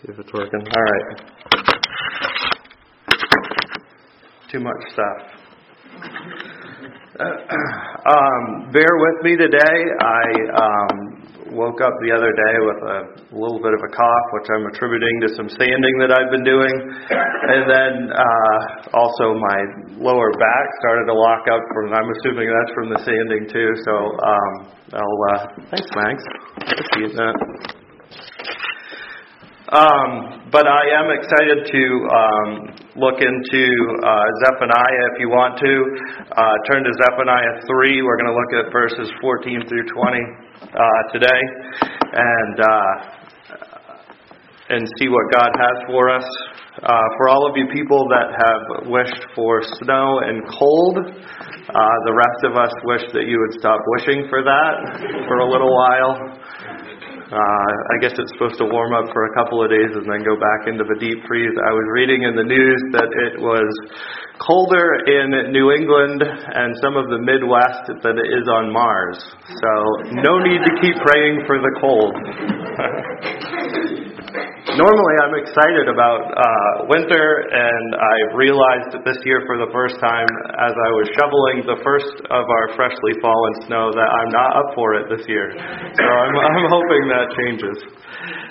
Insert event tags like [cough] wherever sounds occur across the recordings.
See if it's working. All right. Too much stuff. [clears throat] um, bear with me today. I um, woke up the other day with a little bit of a cough, which I'm attributing to some sanding that I've been doing. And then uh, also my lower back started to lock up, from, I'm assuming that's from the sanding too. So um, I'll, uh, thanks, Max. Appreciate that. Um, but I am excited to um, look into uh, Zephaniah if you want to. Uh, turn to Zephaniah 3. We're going to look at verses 14 through 20 uh, today and uh, and see what God has for us. Uh, for all of you people that have wished for snow and cold, uh, the rest of us wish that you would stop wishing for that for a little while. Uh, I guess it's supposed to warm up for a couple of days and then go back into the deep freeze. I was reading in the news that it was colder in New England and some of the Midwest than it is on Mars. So no need to keep praying for the cold. [laughs] Normally, I'm excited about uh, winter, and I realized this year for the first time as I was shoveling the first of our freshly fallen snow that I'm not up for it this year. So I'm, I'm hoping that changes.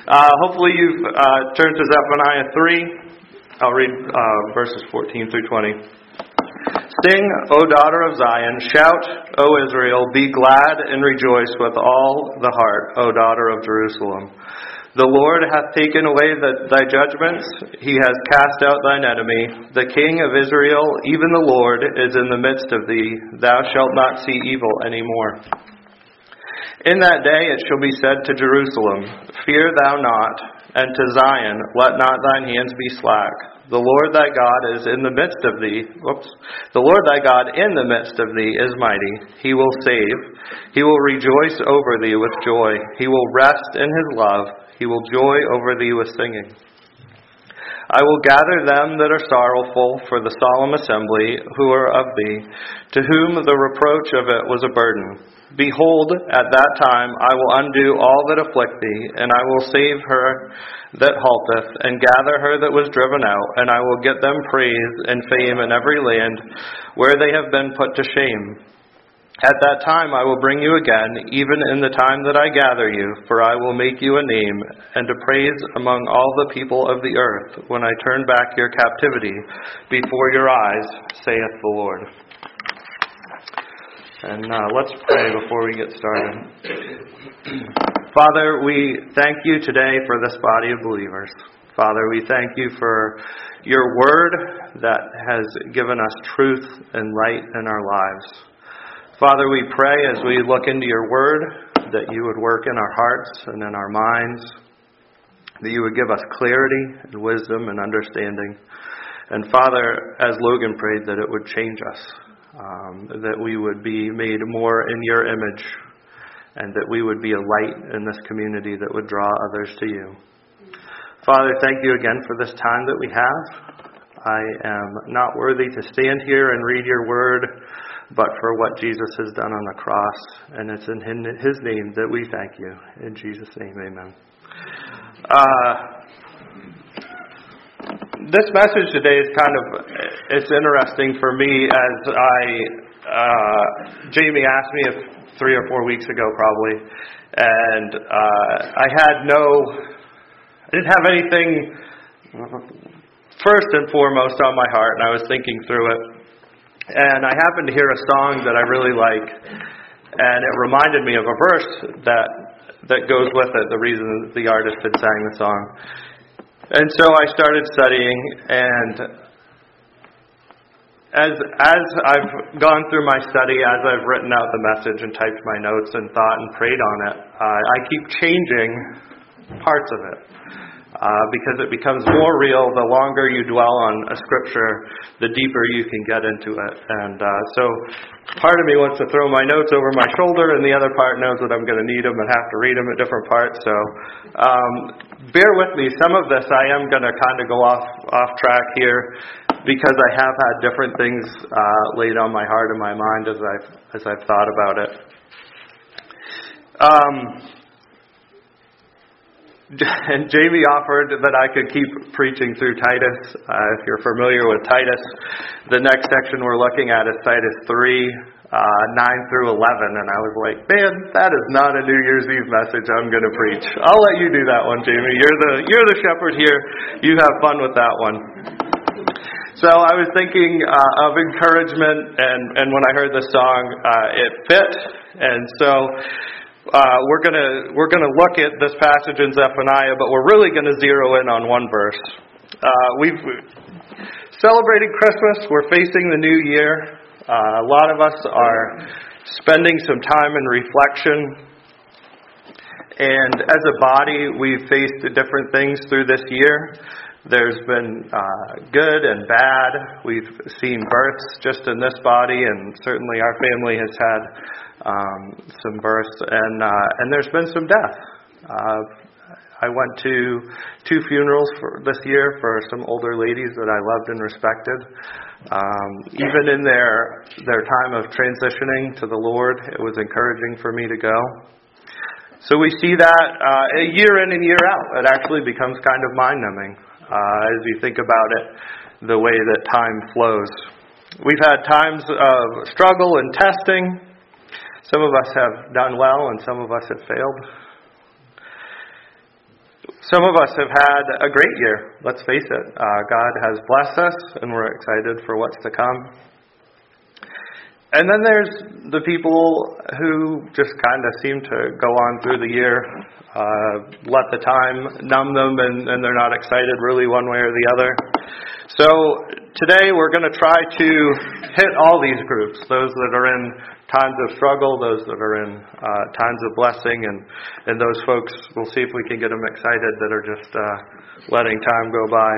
Uh, hopefully, you've uh, turned to Zephaniah 3. I'll read uh, verses 14 through 20. Sing, O daughter of Zion, shout, O Israel, be glad and rejoice with all the heart, O daughter of Jerusalem. The Lord hath taken away the, thy judgments, he has cast out thine enemy. The King of Israel, even the Lord, is in the midst of thee. Thou shalt not see evil any more. In that day it shall be said to Jerusalem, Fear thou not, and to Zion, Let not thine hands be slack. The Lord thy God is in the midst of thee. Whoops. The Lord thy God in the midst of thee is mighty. He will save. He will rejoice over thee with joy. He will rest in his love. He will joy over thee with singing. I will gather them that are sorrowful for the solemn assembly who are of thee, to whom the reproach of it was a burden. Behold, at that time I will undo all that afflict thee, and I will save her that halteth, and gather her that was driven out, and I will get them praise and fame in every land where they have been put to shame. At that time I will bring you again, even in the time that I gather you, for I will make you a name and a praise among all the people of the earth, when I turn back your captivity before your eyes, saith the Lord. And uh, let's pray before we get started. [clears throat] Father, we thank you today for this body of believers. Father, we thank you for your word that has given us truth and light in our lives. Father, we pray as we look into your word that you would work in our hearts and in our minds, that you would give us clarity and wisdom and understanding. And Father, as Logan prayed, that it would change us um, that we would be made more in your image, and that we would be a light in this community that would draw others to you. Father, thank you again for this time that we have. I am not worthy to stand here and read your word, but for what Jesus has done on the cross. And it's in his name that we thank you. In Jesus' name, amen. Uh, this message today is kind of it's interesting for me as I uh, Jamie asked me if three or four weeks ago probably, and uh, I had no I didn't have anything first and foremost on my heart, and I was thinking through it, and I happened to hear a song that I really like, and it reminded me of a verse that that goes with it. The reason the artist had sang the song. And so I started studying, and as as I've gone through my study, as I've written out the message and typed my notes and thought and prayed on it, uh, I keep changing parts of it uh, because it becomes more real the longer you dwell on a scripture, the deeper you can get into it. And uh, so part of me wants to throw my notes over my shoulder, and the other part knows that I'm going to need them and have to read them at different parts. So um, bear with me. Some of this I am going to kind of go off off track here because I have had different things uh, laid on my heart and my mind as I've as I've thought about it. Um, and [laughs] Jamie offered that I could keep preaching through Titus. Uh, if you're familiar with Titus, the next section we're looking at is Titus 3, uh, 9 through 11. And I was like, man, that is not a New Year's Eve message I'm going to preach. I'll let you do that one, Jamie. You're the, you're the shepherd here. You have fun with that one. So I was thinking uh, of encouragement, and, and when I heard the song, uh, it fit. And so uh, we're gonna we're gonna look at this passage in Zephaniah, but we're really gonna zero in on one verse. Uh, we've celebrated Christmas. We're facing the new year. Uh, a lot of us are spending some time in reflection. And as a body, we've faced different things through this year. There's been uh, good and bad. We've seen births just in this body, and certainly our family has had um, some births, and uh, and there's been some death. Uh, I went to two funerals for this year for some older ladies that I loved and respected. Um, even in their their time of transitioning to the Lord, it was encouraging for me to go. So we see that uh, year in and year out. It actually becomes kind of mind numbing uh, as you think about it, the way that time flows. We've had times of struggle and testing. Some of us have done well, and some of us have failed. Some of us have had a great year. Let's face it. Uh, God has blessed us, and we're excited for what's to come. And then there's the people who just kind of seem to go on through the year uh, let the time numb them and, and they're not excited really one way or the other. So today we're going to try to hit all these groups those that are in times of struggle, those that are in uh, times of blessing, and, and those folks, we'll see if we can get them excited that are just uh, letting time go by.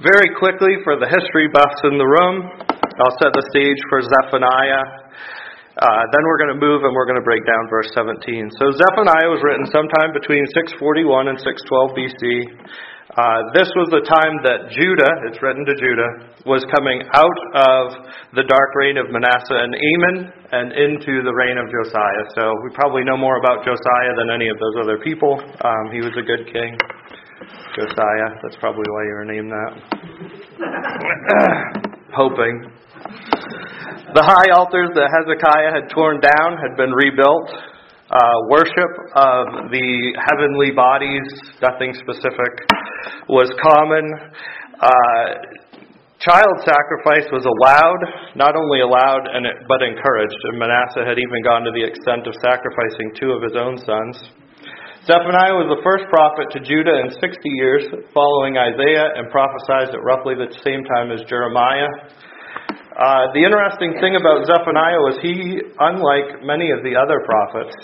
Very quickly, for the history buffs in the room, I'll set the stage for Zephaniah uh, then we're going to move and we're going to break down verse 17. So Zephaniah was written sometime between 641 and 612 BC. Uh, this was the time that Judah, it's written to Judah, was coming out of the dark reign of Manasseh and Amon and into the reign of Josiah. So we probably know more about Josiah than any of those other people. Um, he was a good king. Josiah, that's probably why you were named that. [coughs] Hoping. The high altars that Hezekiah had torn down had been rebuilt. Uh, worship of the heavenly bodies, nothing specific, was common. Uh, child sacrifice was allowed, not only allowed, but encouraged. And Manasseh had even gone to the extent of sacrificing two of his own sons. Zephaniah was the first prophet to Judah in 60 years following Isaiah and prophesied at roughly the same time as Jeremiah. Uh, the interesting thing about Zephaniah was he, unlike many of the other prophets,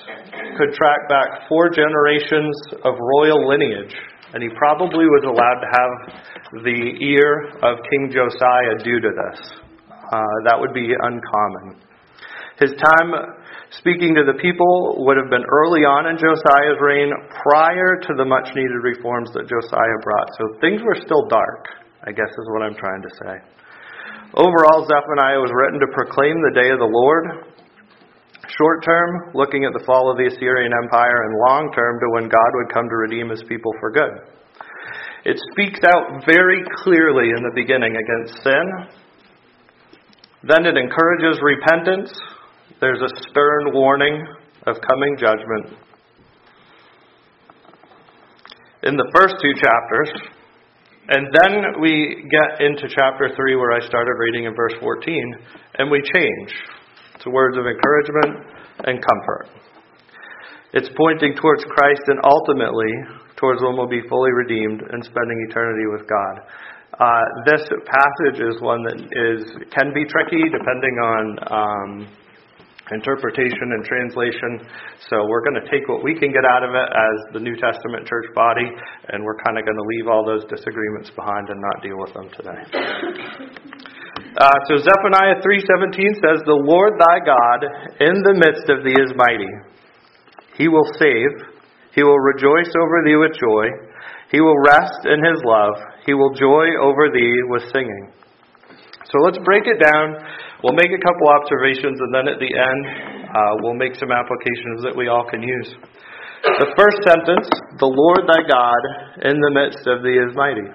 could track back four generations of royal lineage, and he probably was allowed to have the ear of King Josiah due to this. Uh, that would be uncommon. His time speaking to the people would have been early on in Josiah's reign, prior to the much needed reforms that Josiah brought. So things were still dark, I guess is what I'm trying to say. Overall, Zephaniah was written to proclaim the day of the Lord. Short term, looking at the fall of the Assyrian Empire, and long term, to when God would come to redeem his people for good. It speaks out very clearly in the beginning against sin. Then it encourages repentance. There's a stern warning of coming judgment. In the first two chapters, and then we get into chapter 3 where I started reading in verse 14, and we change to words of encouragement and comfort. It's pointing towards Christ and ultimately towards when we'll be fully redeemed and spending eternity with God. Uh, this passage is one that is can be tricky depending on um, interpretation and translation. So we're going to take what we can get out of it as the New Testament church body, and we're kind of going to leave all those disagreements behind and not deal with them today. Uh, so Zephaniah 3:17 says, "The Lord thy God in the midst of thee is mighty; he will save; he will rejoice over thee with joy; he will rest in his love; he will joy over thee with singing." So let's break it down We'll make a couple observations, and then at the end, uh, we'll make some applications that we all can use. The first sentence, the Lord thy God in the midst of thee is mighty.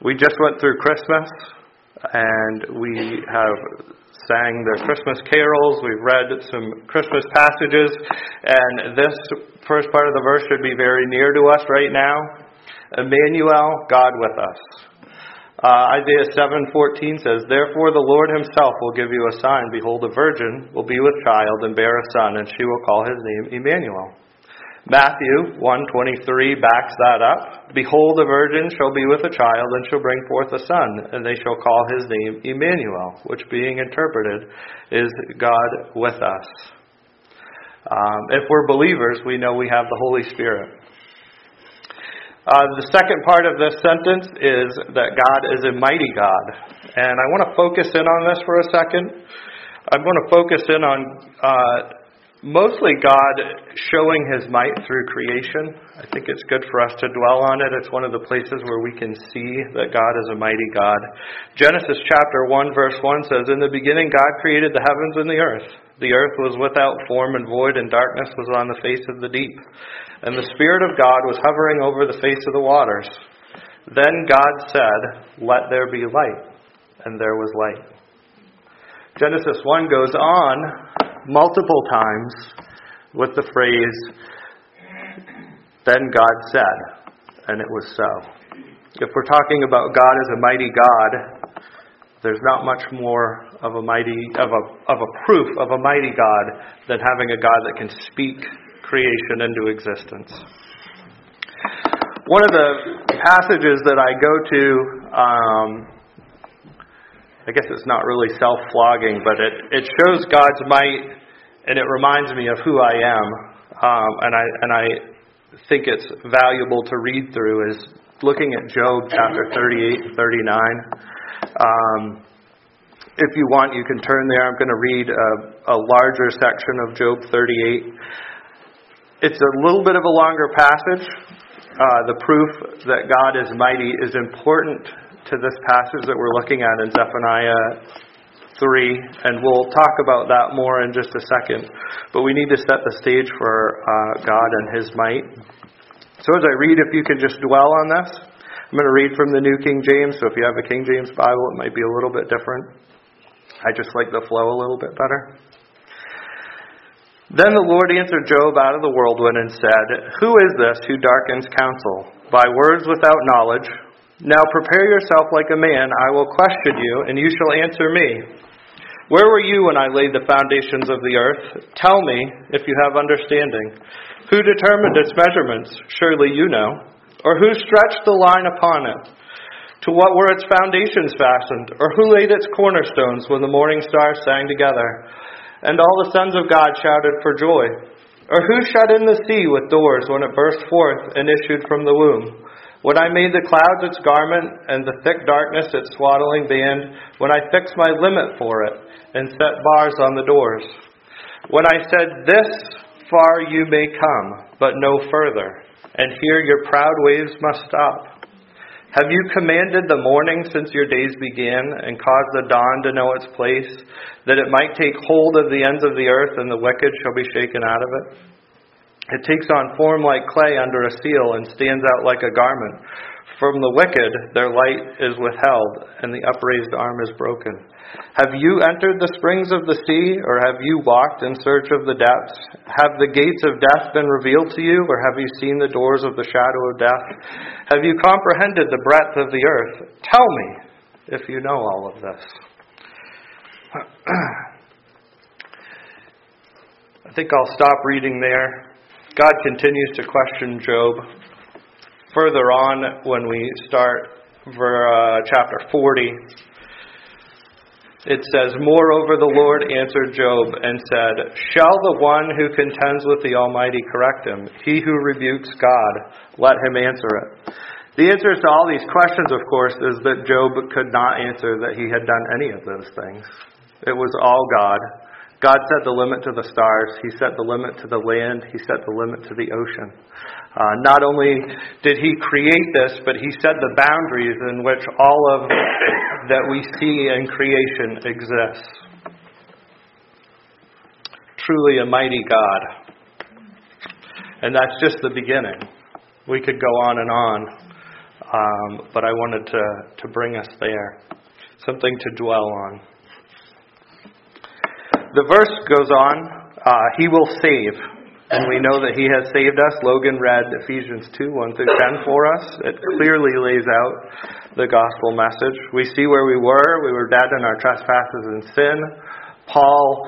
We just went through Christmas and we have sang the Christmas carols, we've read some Christmas passages, and this first part of the verse should be very near to us right now. Emmanuel, God with us. Uh, Isaiah 7:14 says, "Therefore the Lord himself will give you a sign: behold a virgin will be with child and bear a son, and she will call his name Emmanuel." Matthew 1:23 backs that up. Behold, the virgin shall be with a child and shall bring forth a son, and they shall call his name Emmanuel, which being interpreted is God with us. Um, if we're believers, we know we have the Holy Spirit. Uh, the second part of this sentence is that God is a mighty God. And I want to focus in on this for a second. I'm going to focus in on uh, mostly God showing his might through creation. I think it's good for us to dwell on it. It's one of the places where we can see that God is a mighty God. Genesis chapter 1 verse 1 says, In the beginning God created the heavens and the earth. The earth was without form and void, and darkness was on the face of the deep. And the Spirit of God was hovering over the face of the waters. Then God said, Let there be light. And there was light. Genesis 1 goes on multiple times with the phrase, Then God said, and it was so. If we're talking about God as a mighty God, there's not much more of a mighty of a of a proof of a mighty God than having a God that can speak creation into existence. One of the passages that I go to um, I guess it's not really self flogging, but it, it shows God's might and it reminds me of who I am. Um, and I and I think it's valuable to read through is looking at Job chapter 38 and 39. Um, if you want, you can turn there. I'm going to read a, a larger section of Job 38. It's a little bit of a longer passage. Uh, the proof that God is mighty is important to this passage that we're looking at in Zephaniah 3, and we'll talk about that more in just a second. But we need to set the stage for uh, God and His might. So as I read, if you can just dwell on this, I'm going to read from the New King James. So if you have a King James Bible, it might be a little bit different. I just like the flow a little bit better. Then the Lord answered Job out of the whirlwind and said, Who is this who darkens counsel by words without knowledge? Now prepare yourself like a man. I will question you, and you shall answer me. Where were you when I laid the foundations of the earth? Tell me, if you have understanding. Who determined its measurements? Surely you know. Or who stretched the line upon it? To what were its foundations fastened? Or who laid its cornerstones when the morning stars sang together? And all the sons of God shouted for joy. Or who shut in the sea with doors when it burst forth and issued from the womb? When I made the clouds its garment and the thick darkness its swaddling band, when I fixed my limit for it and set bars on the doors, when I said, This far you may come, but no further, and here your proud waves must stop. Have you commanded the morning since your days began, and caused the dawn to know its place, that it might take hold of the ends of the earth, and the wicked shall be shaken out of it? It takes on form like clay under a seal and stands out like a garment. From the wicked their light is withheld, and the upraised arm is broken. Have you entered the springs of the sea, or have you walked in search of the depths? Have the gates of death been revealed to you, or have you seen the doors of the shadow of death? Have you comprehended the breadth of the earth? Tell me if you know all of this. [clears throat] I think I'll stop reading there. God continues to question Job. Further on, when we start uh, chapter 40, it says, Moreover, the Lord answered Job and said, Shall the one who contends with the Almighty correct him? He who rebukes God, let him answer it. The answers to all these questions, of course, is that Job could not answer that he had done any of those things. It was all God. God set the limit to the stars. He set the limit to the land. He set the limit to the ocean. Uh, not only did He create this, but He set the boundaries in which all of that we see in creation exists. Truly a mighty God. And that's just the beginning. We could go on and on, um, but I wanted to, to bring us there. Something to dwell on. The verse goes on, uh, He will save. And we know that He has saved us. Logan read Ephesians 2 1 through 10 for us. It clearly lays out the gospel message. We see where we were. We were dead in our trespasses and sin. Paul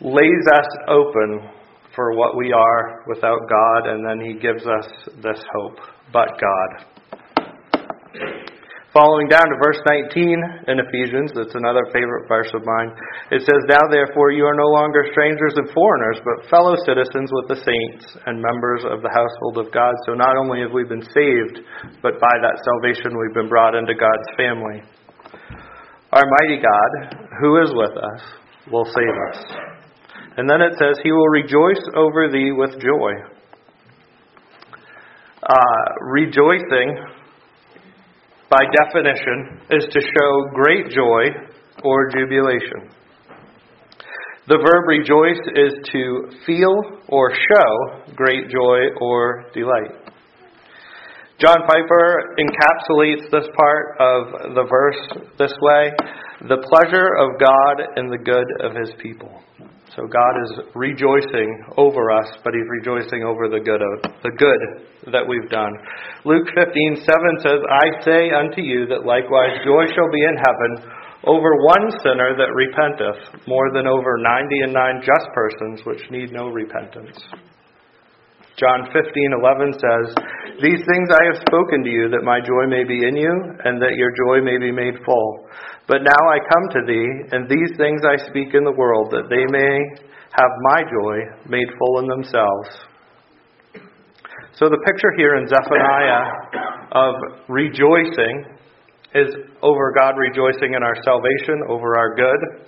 lays us open for what we are without God, and then he gives us this hope. But God. Following down to verse 19 in Ephesians, that's another favorite verse of mine. It says, Now therefore you are no longer strangers and foreigners, but fellow citizens with the saints and members of the household of God. So not only have we been saved, but by that salvation we've been brought into God's family. Our mighty God, who is with us, will save us. And then it says, He will rejoice over thee with joy. Uh, rejoicing by definition, is to show great joy or jubilation. The verb rejoice is to feel or show great joy or delight. John Piper encapsulates this part of the verse this way the pleasure of God in the good of his people. So God is rejoicing over us, but He's rejoicing over the good of the good that we've done. Luke 15:7 says, "I say unto you that likewise joy shall be in heaven over one sinner that repenteth, more than over ninety and nine just persons which need no repentance." John 15:11 says, "These things I have spoken to you that my joy may be in you and that your joy may be made full." But now I come to thee, and these things I speak in the world, that they may have my joy made full in themselves. So the picture here in Zephaniah of rejoicing is over God rejoicing in our salvation, over our good.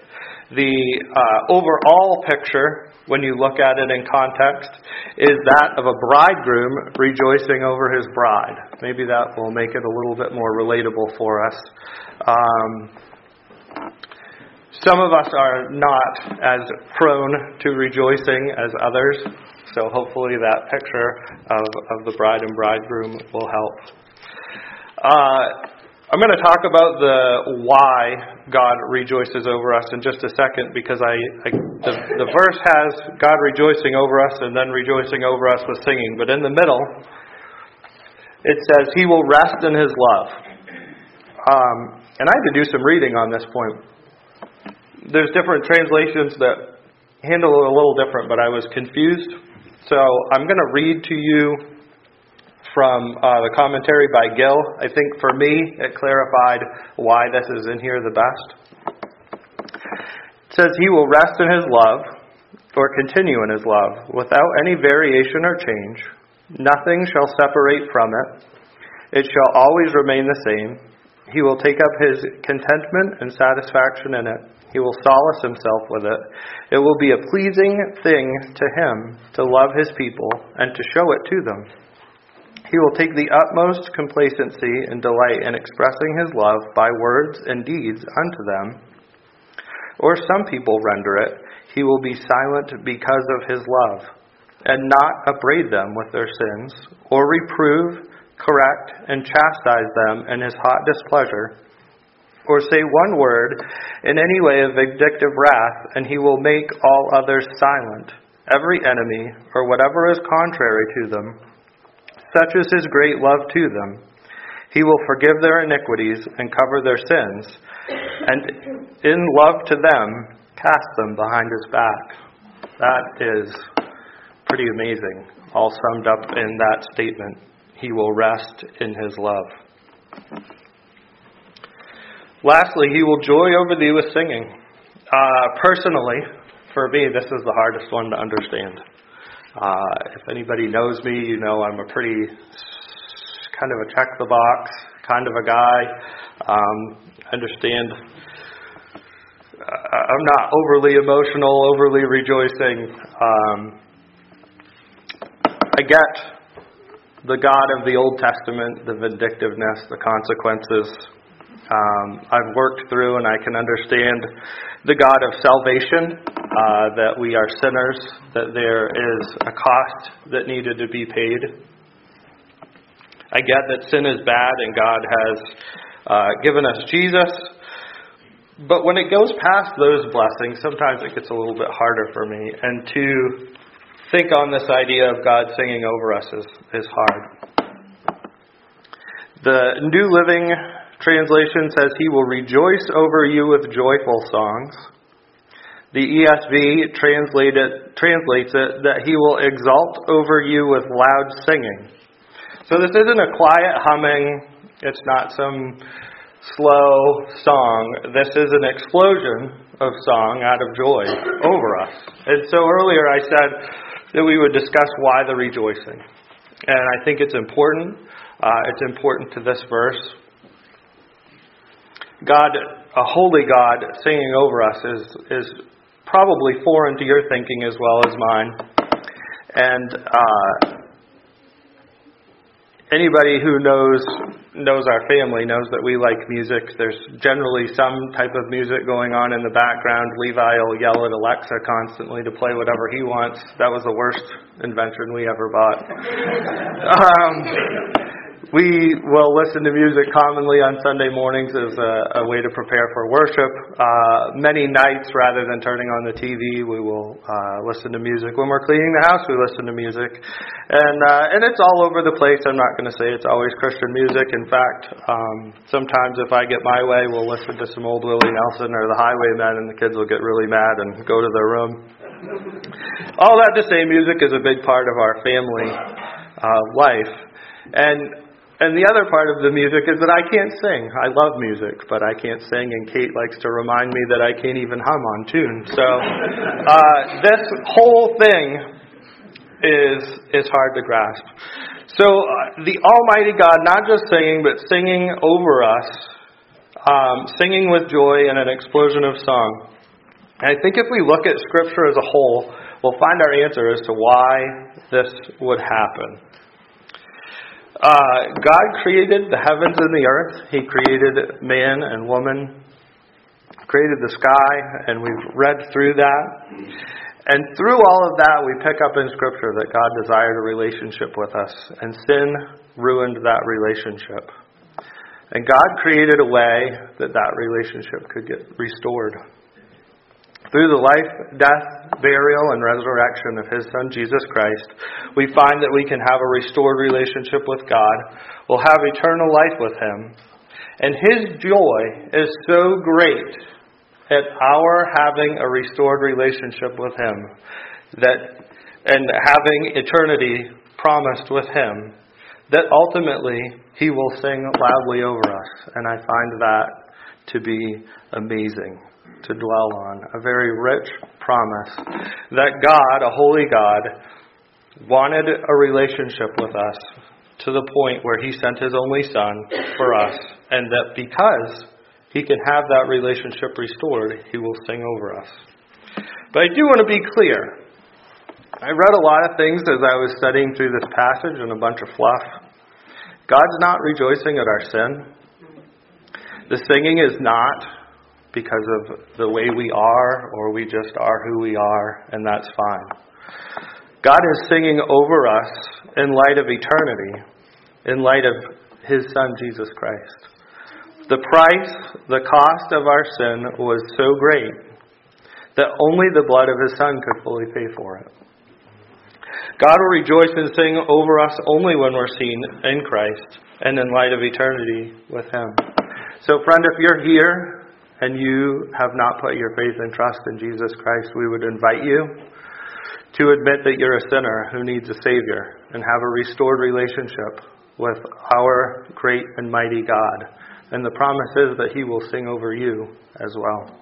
The uh, overall picture, when you look at it in context, is that of a bridegroom rejoicing over his bride. Maybe that will make it a little bit more relatable for us. Um, some of us are not as prone to rejoicing as others, so hopefully that picture of, of the bride and bridegroom will help. Uh, I'm going to talk about the why God rejoices over us in just a second because I, I the, the verse has God rejoicing over us and then rejoicing over us with singing, but in the middle it says He will rest in His love. Um, and I had to do some reading on this point. There's different translations that handle it a little different, but I was confused. So I'm going to read to you from uh, the commentary by Gill. I think for me, it clarified why this is in here the best. It says, He will rest in His love, or continue in His love, without any variation or change. Nothing shall separate from it. It shall always remain the same. He will take up his contentment and satisfaction in it. He will solace himself with it. It will be a pleasing thing to him to love his people and to show it to them. He will take the utmost complacency and delight in expressing his love by words and deeds unto them. Or some people render it, he will be silent because of his love, and not upbraid them with their sins, or reprove correct, and chastise them in his hot displeasure, or say one word in any way of vindictive wrath, and he will make all others silent, every enemy, or whatever is contrary to them. Such is his great love to them. He will forgive their iniquities and cover their sins, and in love to them, cast them behind his back. That is pretty amazing, all summed up in that statement he will rest in his love. Lastly, he will joy over thee with singing. Uh, personally, for me, this is the hardest one to understand. Uh, if anybody knows me, you know I'm a pretty kind of a check the box kind of a guy. Um, understand. Uh, I'm not overly emotional, overly rejoicing. Um, I get the God of the Old Testament, the vindictiveness, the consequences. Um, I've worked through and I can understand the God of salvation, uh, that we are sinners, that there is a cost that needed to be paid. I get that sin is bad and God has uh, given us Jesus. But when it goes past those blessings, sometimes it gets a little bit harder for me. And to think on this idea of God singing over us is, is hard. The New Living Translation says, He will rejoice over you with joyful songs. The ESV translates it that He will exalt over you with loud singing. So this isn't a quiet humming, it's not some slow song. This is an explosion of song out of joy over us. And so earlier I said that we would discuss why the rejoicing. And I think it's important uh, it's important to this verse. God, a holy God, singing over us is, is probably foreign to your thinking as well as mine. And uh, anybody who knows knows our family knows that we like music. There's generally some type of music going on in the background. Levi will yell at Alexa constantly to play whatever he wants. That was the worst invention we ever bought. [laughs] Um, we will listen to music commonly on Sunday mornings as a, a way to prepare for worship. Uh, many nights, rather than turning on the TV, we will uh, listen to music. When we're cleaning the house, we listen to music, and uh, and it's all over the place. I'm not going to say it's always Christian music. In fact, um, sometimes if I get my way, we'll listen to some old Willie Nelson or the Highwaymen, and the kids will get really mad and go to their room. All that to say, music is a big part of our family uh, life. And and the other part of the music is that I can't sing. I love music, but I can't sing, and Kate likes to remind me that I can't even hum on tune. So uh, this whole thing is is hard to grasp. So uh, the Almighty God, not just singing, but singing over us, um, singing with joy and an explosion of song. And I think if we look at Scripture as a whole, we'll find our answer as to why this would happen. Uh, God created the heavens and the earth. He created man and woman, created the sky, and we've read through that. And through all of that, we pick up in Scripture that God desired a relationship with us, and sin ruined that relationship. And God created a way that that relationship could get restored. Through the life, death, burial, and resurrection of His Son, Jesus Christ, we find that we can have a restored relationship with God. We'll have eternal life with Him. And His joy is so great at our having a restored relationship with Him that, and having eternity promised with Him, that ultimately He will sing loudly over us. And I find that to be amazing to dwell on, a very rich promise that God, a holy God, wanted a relationship with us to the point where he sent his only son for us, and that because he can have that relationship restored, he will sing over us. But I do want to be clear. I read a lot of things as I was studying through this passage and a bunch of fluff. God's not rejoicing at our sin. The singing is not because of the way we are, or we just are who we are, and that's fine. God is singing over us in light of eternity, in light of His Son, Jesus Christ. The price, the cost of our sin was so great that only the blood of His Son could fully pay for it. God will rejoice and sing over us only when we're seen in Christ and in light of eternity with Him. So, friend, if you're here and you have not put your faith and trust in Jesus Christ, we would invite you to admit that you're a sinner who needs a Savior and have a restored relationship with our great and mighty God. And the promise is that He will sing over you as well.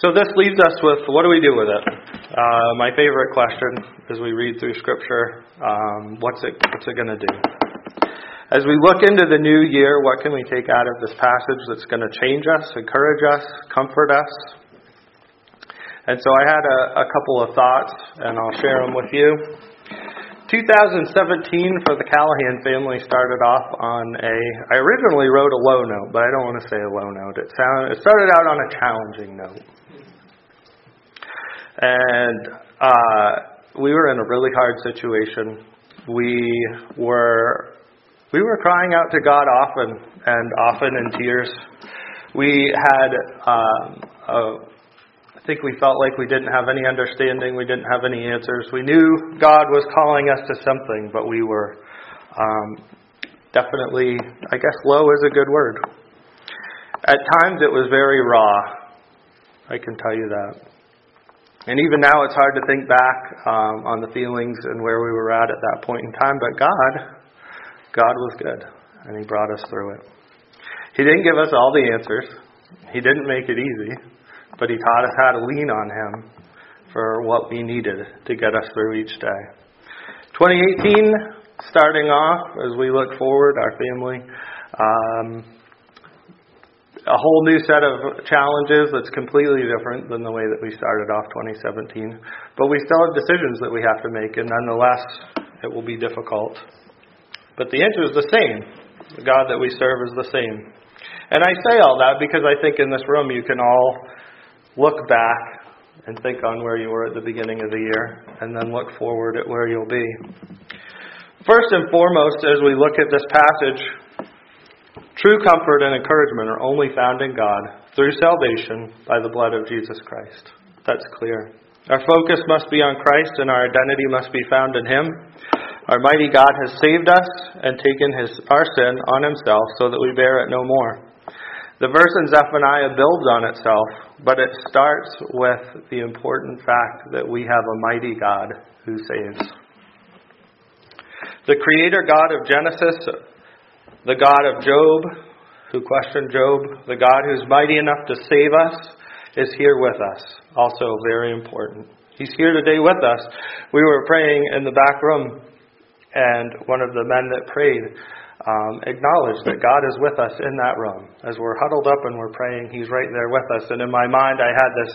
So this leaves us with what do we do with it? Uh, my favorite question as we read through Scripture: um, What's it? What's it going to do? As we look into the new year, what can we take out of this passage that's going to change us, encourage us, comfort us? And so I had a, a couple of thoughts, and I'll share them with you. 2017 for the Callahan family started off on a. I originally wrote a low note, but I don't want to say a low note. It sounded. It started out on a challenging note, and uh, we were in a really hard situation. We were we were crying out to God often and often in tears. We had um, a I think we felt like we didn't have any understanding, we didn't have any answers. We knew God was calling us to something, but we were um, definitely, I guess, low is a good word. At times it was very raw. I can tell you that. And even now it's hard to think back um, on the feelings and where we were at at that point in time, but God, God was good, and He brought us through it. He didn't give us all the answers. He didn't make it easy but He taught us how to lean on Him for what we needed to get us through each day. 2018, starting off as we look forward, our family, um, a whole new set of challenges that's completely different than the way that we started off 2017. But we still have decisions that we have to make, and nonetheless, it will be difficult. But the answer is the same. The God that we serve is the same. And I say all that because I think in this room you can all look back and think on where you were at the beginning of the year, and then look forward at where you'll be. First and foremost, as we look at this passage, true comfort and encouragement are only found in God through salvation by the blood of Jesus Christ. That's clear. Our focus must be on Christ, and our identity must be found in Him. Our mighty God has saved us and taken his, our sin on Himself so that we bear it no more. The verse in Zephaniah builds on itself, but it starts with the important fact that we have a mighty God who saves. The creator God of Genesis, the God of Job, who questioned Job, the God who's mighty enough to save us, is here with us. Also, very important. He's here today with us. We were praying in the back room, and one of the men that prayed um, acknowledge that God is with us in that room. As we're huddled up and we're praying, He's right there with us. And in my mind, I had this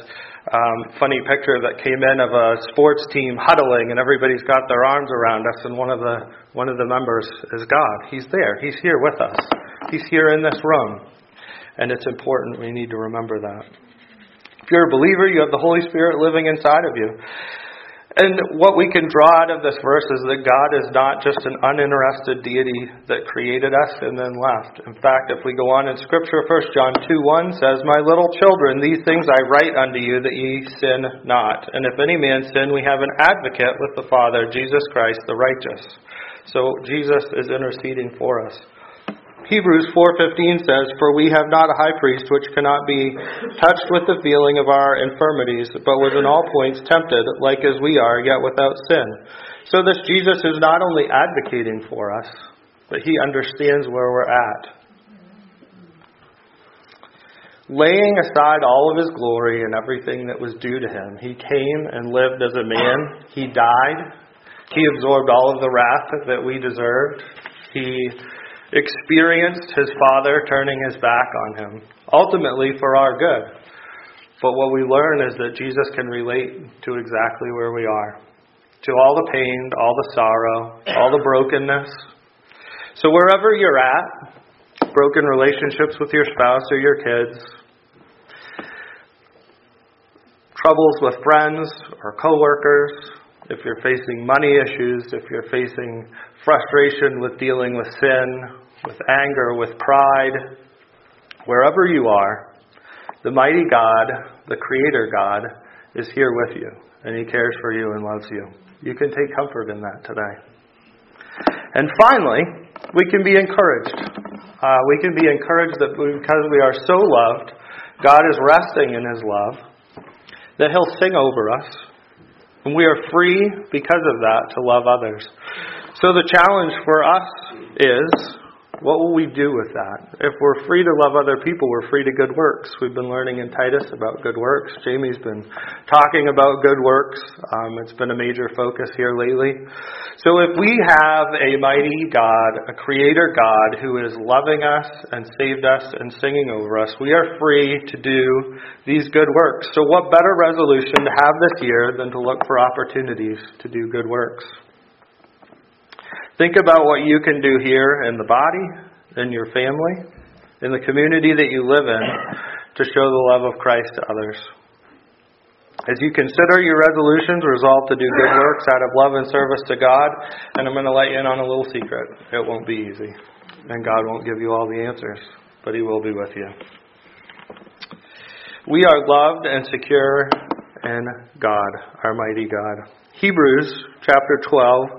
um, funny picture that came in of a sports team huddling, and everybody's got their arms around us, and one of the one of the members is God. He's there. He's here with us. He's here in this room, and it's important. We need to remember that. If you're a believer, you have the Holy Spirit living inside of you. And what we can draw out of this verse is that God is not just an uninterested deity that created us and then left. In fact, if we go on in Scripture, 1 John 2 1 says, My little children, these things I write unto you that ye sin not. And if any man sin, we have an advocate with the Father, Jesus Christ the righteous. So Jesus is interceding for us. Hebrews 4:15 says, "For we have not a high priest which cannot be touched with the feeling of our infirmities, but was in all points tempted like as we are, yet without sin." So this Jesus is not only advocating for us, but he understands where we're at. Laying aside all of his glory and everything that was due to him, he came and lived as a man. He died. He absorbed all of the wrath that we deserved. He experienced his father turning his back on him, ultimately for our good. But what we learn is that Jesus can relate to exactly where we are to all the pain, all the sorrow, all the brokenness. So, wherever you're at, broken relationships with your spouse or your kids, troubles with friends or coworkers, if you're facing money issues, if you're facing frustration with dealing with sin, with anger, with pride, wherever you are, the mighty God, the Creator God, is here with you, and He cares for you and loves you. You can take comfort in that today. And finally, we can be encouraged. Uh, we can be encouraged that because we are so loved, God is resting in His love, that He'll sing over us, and we are free because of that to love others. So the challenge for us is what will we do with that? If we're free to love other people, we're free to good works. We've been learning in Titus about good works. Jamie's been talking about good works. Um, it's been a major focus here lately. So if we have a mighty God, a creator God who is loving us and saved us and singing over us, we are free to do these good works. So what better resolution to have this year than to look for opportunities to do good works? Think about what you can do here in the body, in your family, in the community that you live in to show the love of Christ to others. As you consider your resolutions, resolve to do good works out of love and service to God, and I'm going to let you in on a little secret. It won't be easy, and God won't give you all the answers, but He will be with you. We are loved and secure in God, our mighty God. Hebrews chapter 12,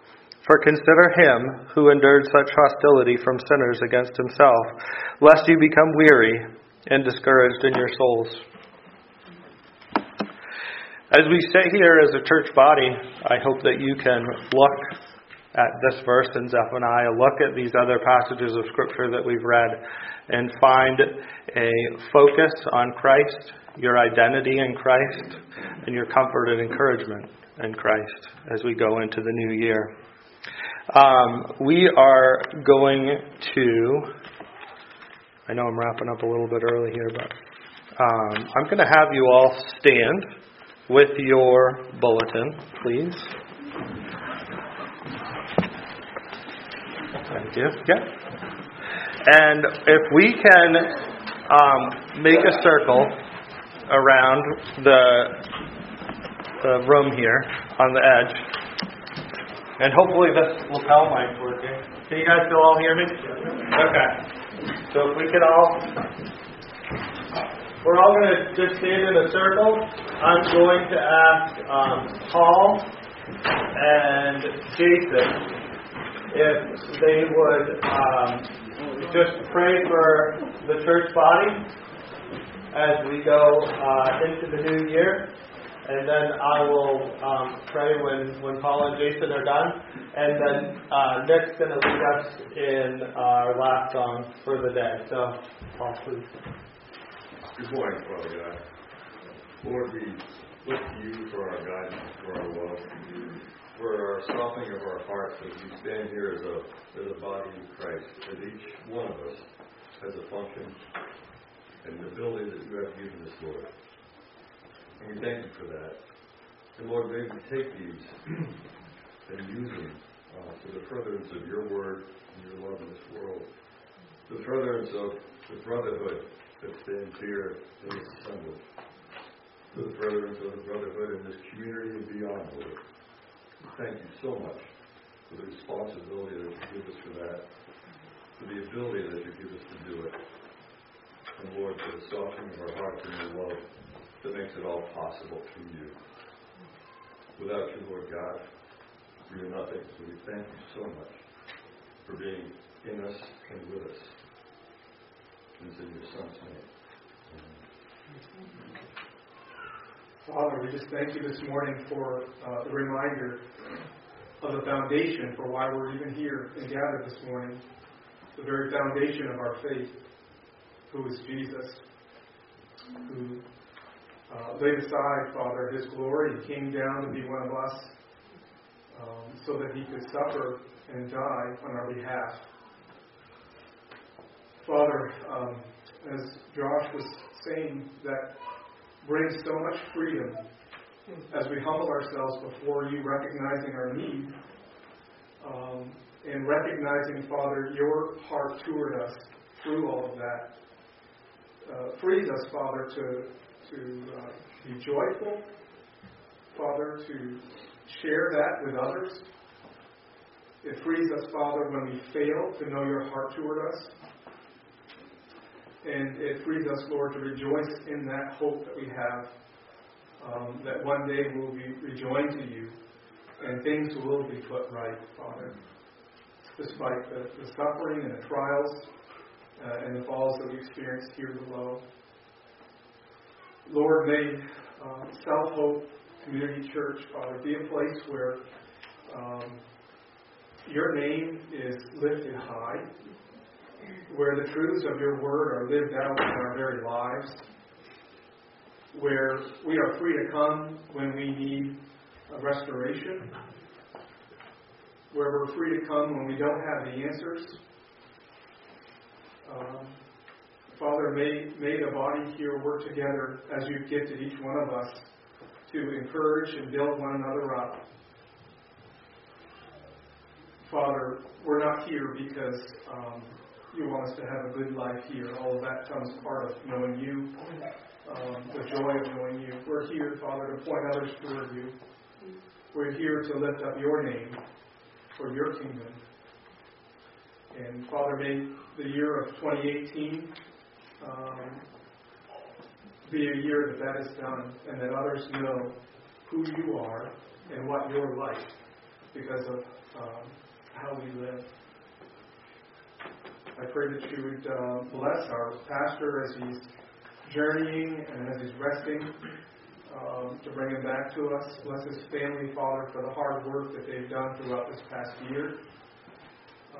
For consider him who endured such hostility from sinners against himself, lest you become weary and discouraged in your souls. As we sit here as a church body, I hope that you can look at this verse in Zephaniah, look at these other passages of Scripture that we've read, and find a focus on Christ, your identity in Christ, and your comfort and encouragement in Christ as we go into the new year. Um, we are going to, I know I'm wrapping up a little bit early here, but um, I'm going to have you all stand with your bulletin, please. Thank you. Yeah. And if we can um, make a circle around the, the room here on the edge, and hopefully this lapel mic's working. Can you guys still all hear me? Okay. So if we could all we're all going to just stand in a circle. I'm going to ask um, Paul and Jason if they would um, just pray for the church body as we go uh, into the new year. And then I will um, pray when, when Paul and Jason are done. And then uh, Nick's going to lead us in our last song for the day. So, Paul, please. Good morning, Father God. Lord, we look to you for our guidance, for our love, for our softening of our hearts as we stand here as a, as a body of Christ, as each one of us has a function and the ability that you have given us, Lord. And we thank you for that. And Lord, may we take these [clears throat] and use them uh, for the furtherance of your word and your love in this world, the furtherance of the brotherhood that stands here in this assembly. The furtherance of the brotherhood in this community and beyond, Lord. Thank you so much for the responsibility that you give us for that, for the ability that you give us to do it. And Lord, for the softening of our hearts and your love that makes it all possible through you. Without you, Lord God, we are nothing. So we thank you so much for being in us and with us is in your Son's name. Father, we just thank you this morning for uh, the reminder of the foundation for why we're even here and gathered this morning. The very foundation of our faith, who is Jesus, who uh, laid aside, Father, his glory and came down to be one of us um, so that he could suffer and die on our behalf. Father, um, as Josh was saying, that brings so much freedom as we humble ourselves before you, recognizing our need, um, and recognizing, Father, your heart toward us through all of that. Uh, frees us, Father, to, to uh, be joyful, Father, to share that with others. It frees us, Father, when we fail to know your heart toward us. And it frees us, Lord, to rejoice in that hope that we have, um, that one day we'll be rejoined to you and things will be put right, Father, despite the, the suffering and the trials uh, and the falls that we experienced here below. Lord, may uh, South Hope Community Church, Father, be a place where um, your name is lifted high, where the truths of your word are lived out in our very lives, where we are free to come when we need a restoration, where we're free to come when we don't have the answers. Um, Father, may, may the body here work together as you've gifted each one of us to encourage and build one another up. Father, we're not here because um, you want us to have a good life here. All of that comes part of knowing you, um, the joy of knowing you. We're here, Father, to point others toward you. We're here to lift up your name for your kingdom. And Father, may the year of 2018 um, be a year that that is done and that others know who you are and what you're like because of um, how we live. I pray that you would uh, bless our pastor as he's journeying and as he's resting um, to bring him back to us. Bless his family, Father, for the hard work that they've done throughout this past year.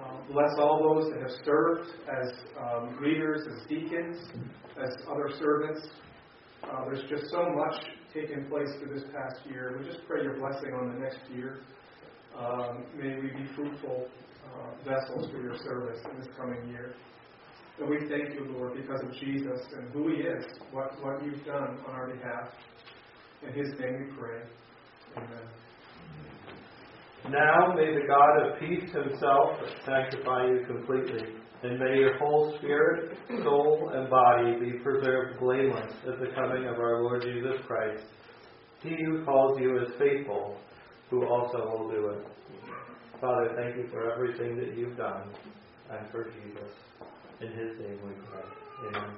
Uh, bless all those that have served as um, leaders, as deacons, as other servants. Uh, there's just so much taking place through this past year. We just pray your blessing on the next year. Um, may we be fruitful uh, vessels for your service in this coming year. And we thank you, Lord, because of Jesus and who he is, what, what you've done on our behalf. In his name we pray. Amen. Now may the God of peace himself sanctify you completely, and may your whole spirit, soul, and body be preserved blameless at the coming of our Lord Jesus Christ. He who calls you is faithful, who also will do it. Father, thank you for everything that you've done and for Jesus. In his name we pray. Amen.